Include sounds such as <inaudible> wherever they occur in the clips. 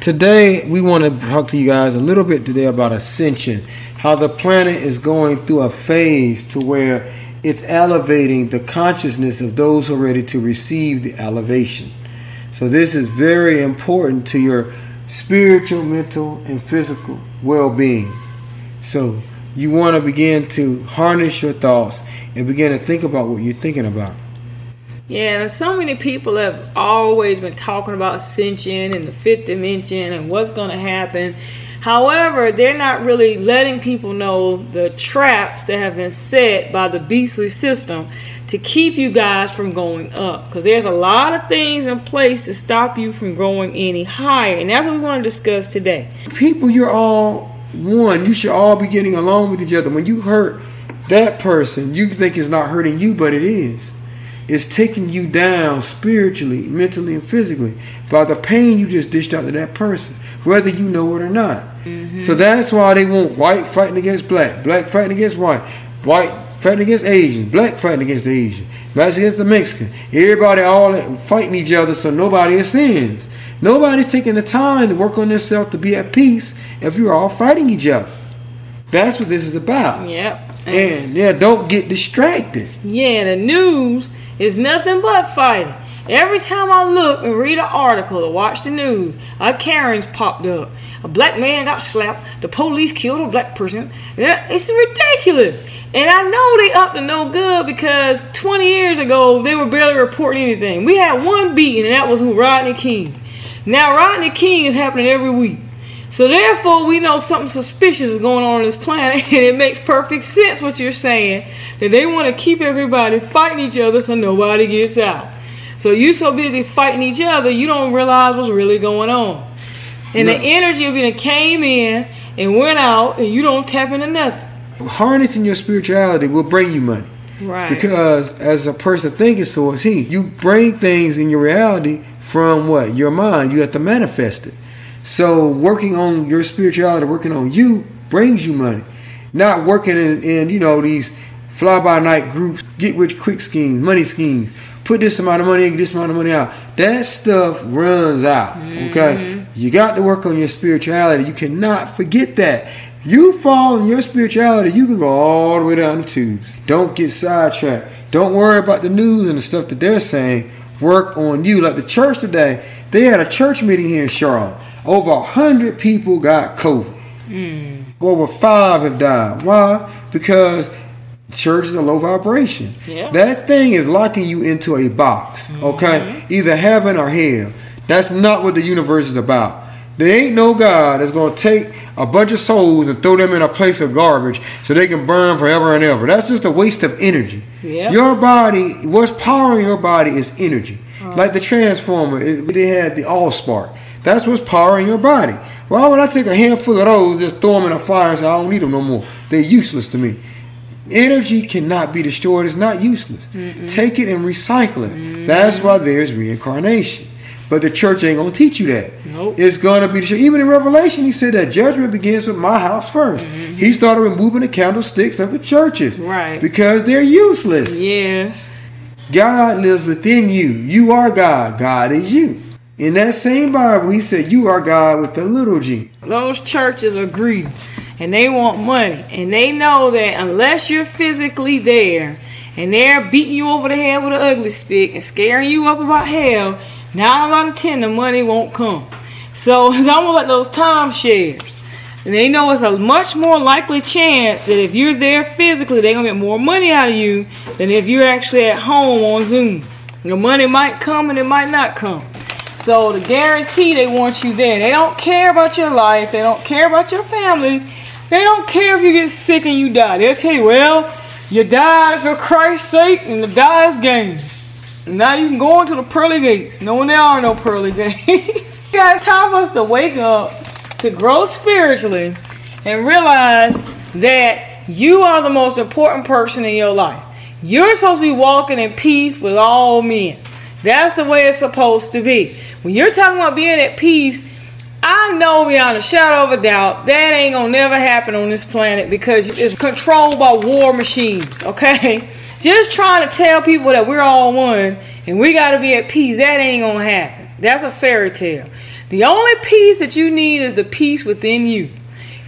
Today, we want to talk to you guys a little bit today about ascension. How the planet is going through a phase to where it's elevating the consciousness of those who are ready to receive the elevation. So, this is very important to your spiritual, mental, and physical well being. So, you want to begin to harness your thoughts and begin to think about what you're thinking about. Yeah, so many people have always been talking about ascension and the fifth dimension and what's going to happen. However, they're not really letting people know the traps that have been set by the beastly system to keep you guys from going up. Because there's a lot of things in place to stop you from going any higher. And that's what we want to discuss today. People, you're all one. You should all be getting along with each other. When you hurt that person, you think it's not hurting you, but it is is taking you down spiritually, mentally, and physically by the pain you just dished out to that person, whether you know it or not. Mm-hmm. So that's why they want white fighting against black, black fighting against white, white fighting against Asian, black fighting against the Asian, black against the Mexican. Everybody all fighting each other so nobody ascends. Nobody's taking the time to work on themselves to be at peace if you're all fighting each other. That's what this is about. Yep. And, and yeah, don't get distracted. Yeah, the news it's nothing but fighting. Every time I look and read an article or watch the news, a Karen's popped up. A black man got slapped. The police killed a black person. It's ridiculous. And I know they up to no good because 20 years ago they were barely reporting anything. We had one beating, and that was who Rodney King. Now Rodney King is happening every week. So therefore, we know something suspicious is going on on this planet, <laughs> and it makes perfect sense what you're saying that they want to keep everybody fighting each other so nobody gets out. So you so busy fighting each other, you don't realize what's really going on. And no. the energy of it came in and went out, and you don't tap into nothing. Harnessing your spirituality will bring you money. Right. Because as a person thinking, so is he. You bring things in your reality from what? Your mind. You have to manifest it. So working on your spirituality, working on you brings you money. Not working in, in you know these fly by night groups, get rich quick schemes, money schemes. Put this amount of money in, get this amount of money out. That stuff runs out. Okay, mm-hmm. you got to work on your spirituality. You cannot forget that. You fall in your spirituality, you can go all the way down the tubes. Don't get sidetracked. Don't worry about the news and the stuff that they're saying. Work on you. Like the church today, they had a church meeting here in Charlotte. Over a hundred people got COVID. Mm. Over five have died. Why? Because church is a low vibration. Yeah. That thing is locking you into a box. Mm-hmm. Okay, either heaven or hell. That's not what the universe is about. There ain't no God that's going to take a bunch of souls and throw them in a place of garbage so they can burn forever and ever. That's just a waste of energy. Yep. Your body, what's powering your body is energy. Oh. Like the transformer, it, they had the Allspark. That's what's powering your body. Why would I take a handful of those, just throw them in a fire and say, I don't need them no more? They're useless to me. Energy cannot be destroyed. It's not useless. Mm-mm. Take it and recycle it. Mm-hmm. That's why there's reincarnation. But the church ain't gonna teach you that. Nope. It's gonna be the Even in Revelation, he said that judgment begins with my house 1st mm-hmm. He started removing the candlesticks of the churches. Right. Because they're useless. Yes. God lives within you. You are God. God is you. In that same Bible, he said, You are God with a little g. Those churches are greedy and they want money. And they know that unless you're physically there and they're beating you over the head with an ugly stick and scaring you up about hell, nine out of ten, the money won't come. So <laughs> it's almost like those timeshares. And they know it's a much more likely chance that if you're there physically, they're going to get more money out of you than if you're actually at home on Zoom. The money might come and it might not come. So the guarantee they want you there. They don't care about your life. They don't care about your families. They don't care if you get sick and you die. They'll tell you, well, you died for Christ's sake and the die is gain. Now you can go into the pearly gates. No, there are no pearly <laughs> gates. Guys, time for us to wake up, to grow spiritually, and realize that you are the most important person in your life. You're supposed to be walking in peace with all men. That's the way it's supposed to be. When you're talking about being at peace, I know beyond a shadow of a doubt that ain't gonna never happen on this planet because it's controlled by war machines, okay? <laughs> Just trying to tell people that we're all one and we gotta be at peace, that ain't gonna happen. That's a fairy tale. The only peace that you need is the peace within you.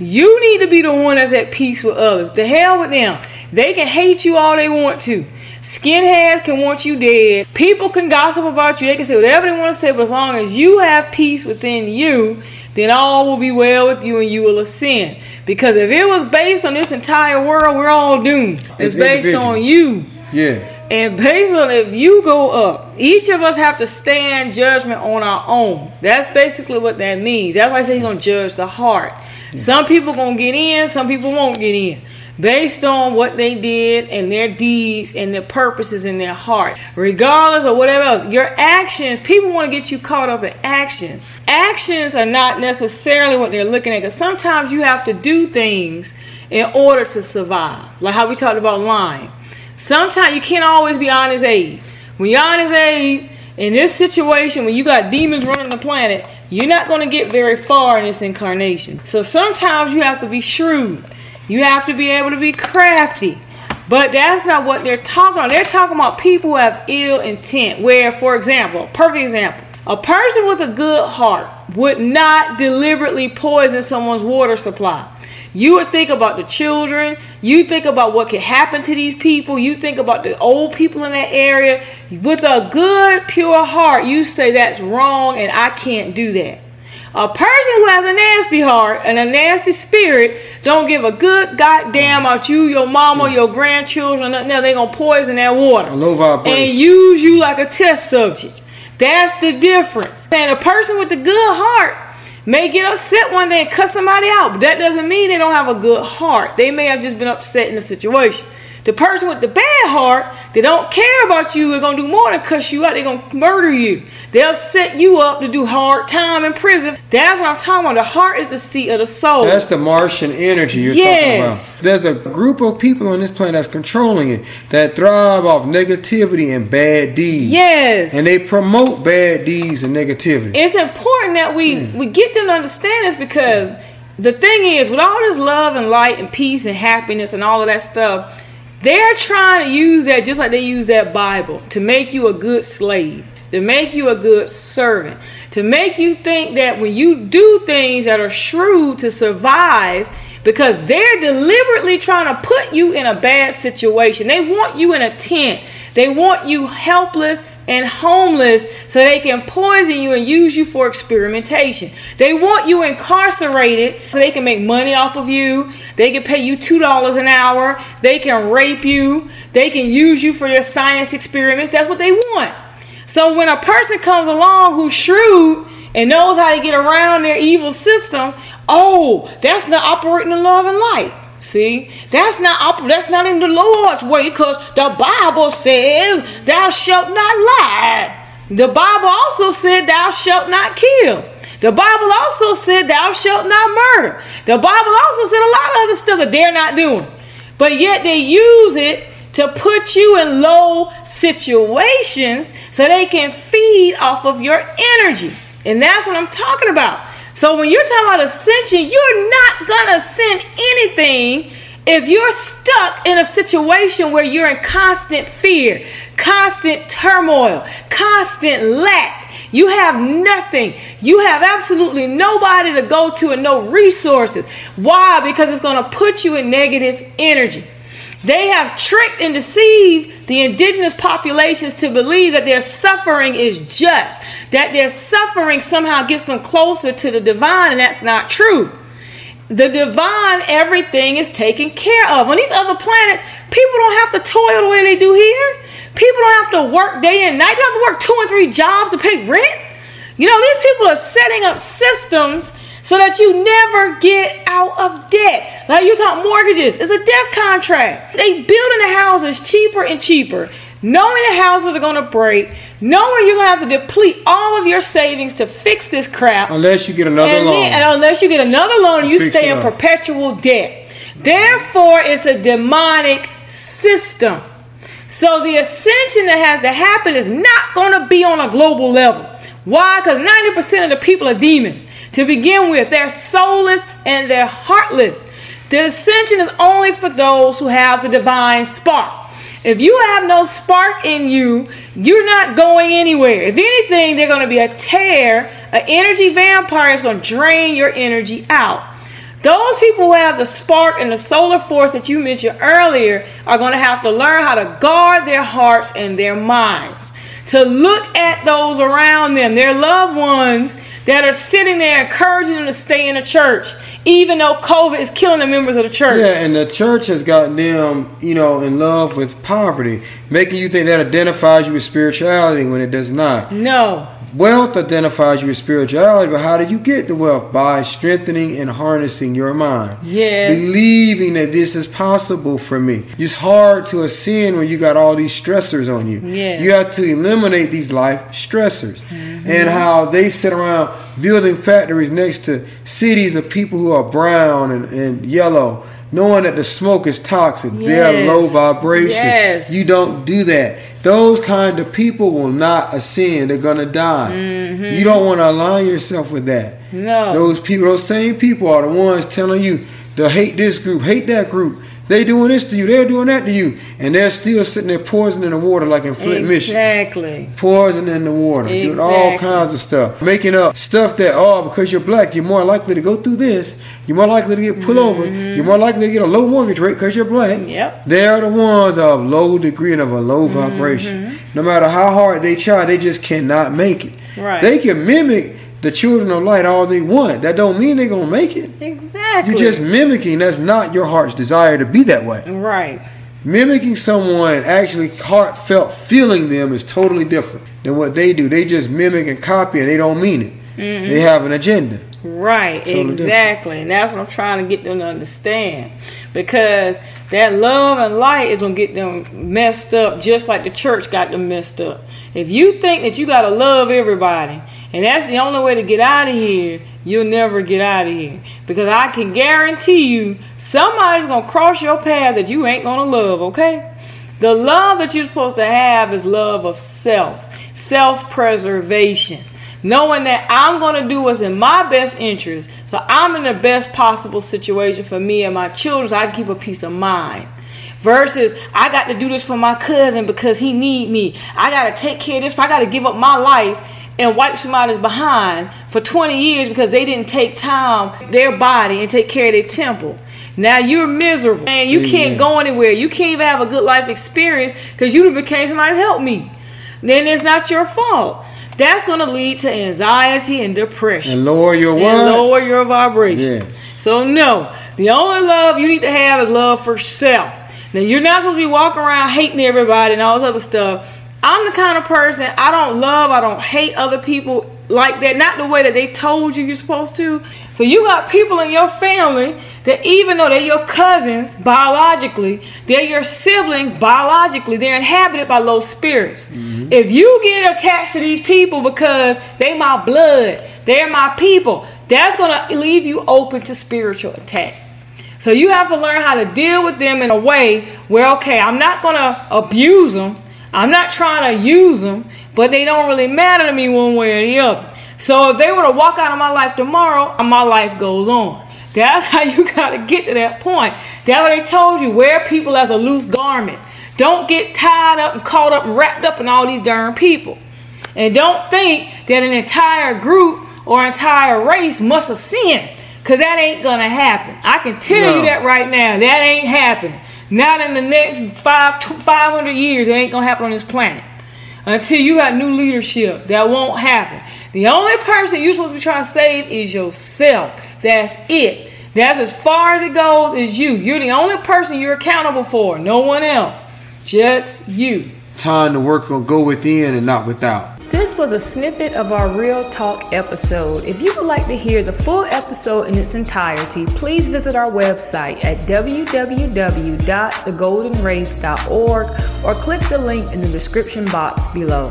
You need to be the one that's at peace with others. The hell with them. They can hate you all they want to. Skinheads can want you dead. People can gossip about you. They can say whatever they want to say, but as long as you have peace within you, then all will be well with you and you will ascend. Because if it was based on this entire world, we're all doomed. It's, It's based individual. on you. Yeah. And based on if you go up, each of us have to stand judgment on our own. That's basically what that means. That's why I say he's gonna judge the heart. Some people gonna get in, some people won't get in. Based on what they did and their deeds and their purposes in their heart. Regardless of whatever else. Your actions, people want to get you caught up in actions. Actions are not necessarily what they're looking at. Because sometimes you have to do things in order to survive. Like how we talked about lying. Sometimes you can't always be honest Abe. When you're honest Abe, in this situation, when you got demons running the planet, you're not going to get very far in this incarnation. So sometimes you have to be shrewd. You have to be able to be crafty. But that's not what they're talking about. They're talking about people who have ill intent. Where, for example, perfect example, a person with a good heart would not deliberately poison someone's water supply. You would think about the children. You think about what could happen to these people. You think about the old people in that area. With a good, pure heart, you say that's wrong and I can't do that. A person who has a nasty heart and a nasty spirit don't give a good goddamn about you, your mama, your grandchildren, nothing else. They gonna poison that water and use you like a test subject. That's the difference. And a person with a good heart may get upset one day and cut somebody out, but that doesn't mean they don't have a good heart. They may have just been upset in the situation. The person with the bad heart, they don't care about you, they're gonna do more than cuss you out, they're gonna murder you. They'll set you up to do hard time in prison. That's what I'm talking about. The heart is the seat of the soul. That's the Martian energy you're Yes. talking about. There's a group of people on this planet that's controlling it that thrive off negativity and bad deeds. yes. And they promote bad deeds and negativity. it's important that we hmm. we get them to understand this because the thing is with all this love and light and peace and happiness and all of that stuff they're trying to use that just like they use that bible to make you a good slave to make you a good servant to make you think that when you do things that are shrewd to survive because they're deliberately trying to put you in a bad situation. They want you in a tent. They want you helpless and homeless so they can poison you and use you for experimentation. They want you incarcerated so they can make money off of you. They can pay you $2 an hour. They can rape you. They can use you for their science experiments. That's what they want. So when a person comes along who's shrewd and knows how to get around their evil system, oh, that's not operating in love and light. See, that's not that's not in the Lord's way because the Bible says, "Thou shalt not lie." The Bible also said, "Thou shalt not kill." The Bible also said, "Thou shalt not murder." The Bible also said a lot of other stuff that they're not doing, but yet they use it to put you in low situations so they can feed off of your energy, and that's what I'm talking about. So when you're talking about ascension, you're not gonna ascend anything if you're stuck in a situation where you're in constant fear, constant turmoil, constant lack. You have nothing. You have absolutely nobody to go to and no resources. Why? Because it's gonna put you in negative energy. They have tricked and deceived the indigenous populations to believe that their suffering is just, that their suffering somehow gets them closer to the divine, and that's not true. The divine, everything is taken care of. On these other planets, people don't have to toil the way they do here. People don't have to work day and night. They don't have to work two and three jobs to pay rent. You know, these people are setting up systems so that you never get out of debt. Like you talk mortgages, it's a death contract. They building the houses cheaper and cheaper, knowing the houses are gonna break, knowing you're gonna have to deplete all of your savings to fix this crap. Unless you get another And loan. then, and unless you get another loan, you stay in up. perpetual debt. Therefore, it's a demonic system. So the ascension that has to happen is not going to be on a global level. Why? Because 90% of the people are demons. To begin with, they're soulless and they're heartless. The ascension is only for those who have the divine spark. If you have no spark in you, you're not going anywhere. If anything, they're going to be a tear, an energy vampire is going to drain your energy out. Those people who have the spark and the solar force that you mentioned earlier are going to have to learn how to guard their hearts and their minds. To look at those around them, their loved ones that are sitting there encouraging them to stay in the church, even though COVID is killing the members of the church. Yeah, and the church has gotten them, you know, in love with poverty, making you think that identifies you with spirituality when it does not. No. Wealth identifies you with spirituality, but how do you get the wealth? By strengthening and harnessing your mind. Yeah. Believing that this is possible for me. It's hard to ascend when you got all these stressors on you. Yes. You have to eliminate these life stressors. Mm-hmm. And how they sit around building factories next to cities of people who are brown and, and yellow. Knowing that the smoke is toxic, they're low vibrations. Yes. You don't do that. Those kind of people will not ascend. They're gonna die. You don't want to align yourself with that. Mm-hmm. No. Those people, those same people, are the ones telling you to hate this group, hate that group. They doing this to you. They're doing that to you, and they're still sitting there poisoning the water like in Flint, Michigan. exactly. Poisoning the water, doing all kinds of stuff, making up stuff that oh because you're black, you're more likely to go through this. You're more likely to get pulled over. You're more likely to get a low mortgage rate because you're black. Mm-hmm. Yep. They are the ones of low degree and of a low vibration. No matter how hard they try, they just cannot make it. Right. They can mimic the children of light all they want. That don't mean they're gonna make it. Exactly. You're just mimicking. That's not your heart's desire to be that way. right. Mimicking someone actually heartfelt feeling them is totally different than what they do. They just mimic and copy and they don't mean it. They have an agenda. Right, totally different. exactly. And that's what I'm trying to get them to understand. Because that love and light is going to get them messed up just like the church got them messed up. If you think that you got to love everybody and that's the only way to get out of here, you'll never get out of here. Because I can guarantee you somebody's going to cross your path that you ain't going to love, okay? The love that you're supposed to have is love of self, self preservation. Knowing that I'm going to do what's in my best interest. So I'm in the best possible situation for me and my children so I can keep a peace of mind. Versus, I got to do this for my cousin because he need me. I got to take care of this. I got to give up my life and wipe somebody's behind for 20 years because they didn't take time, their body, and take care of their temple. Now you're miserable and you can't go anywhere. You can't even have a good life experience because you became somebody's help me. Then it's not your fault. That's going to lead to anxiety and depression And lower your and lower your vibration. Yes. So no, the only love you need to have is love for self. Now you're not supposed to be walking around hating everybody and all this other stuff. I'm the kind of person I don't love, I don't hate other people like that, not the way that they told you you're supposed to. So you got people in your family that even though they're your cousins biologically, they're your siblings biologically, they're inhabited by low spirits. Mm-hmm. If you get attached to these people because they my blood, they're my people, that's gonna leave you open to spiritual attack. So you have to learn how to deal with them in a way where, okay, I'm not to abuse them. I'm not trying to use them, but they don't really matter to me one way or the other. So if they were to walk out of my life tomorrow, uh, my life goes on. That's <laughs> how you got to get to that point. That's what they told you. Wear people as a loose garment. Don't get tied up and caught up and wrapped up in all these darn people. And don't think that an entire group or entire race must ascend. Cause that ain't gonna happen. I can tell you that right now. That ain't happening. Not in the next five, 500 years. It ain't gonna happen on this planet. Until you got new leadership. That won't happen. The only person you're supposed to be trying to save is yourself. That's it. That's as far as it goes is you. You're the only person you're accountable for. No one else. Just you. Time to work on go within and not without. This was a snippet of our Real Talk episode. If you would like to hear the full episode in its entirety, please visit our website at www.thegoldenrace.org or click the link in the description box below.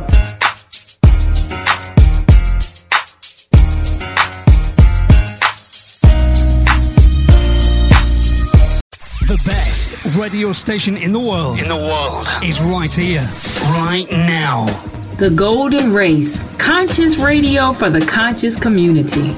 The best radio station in the world. In the world. Is right here, right now. The Golden Race, conscious radio for the conscious community.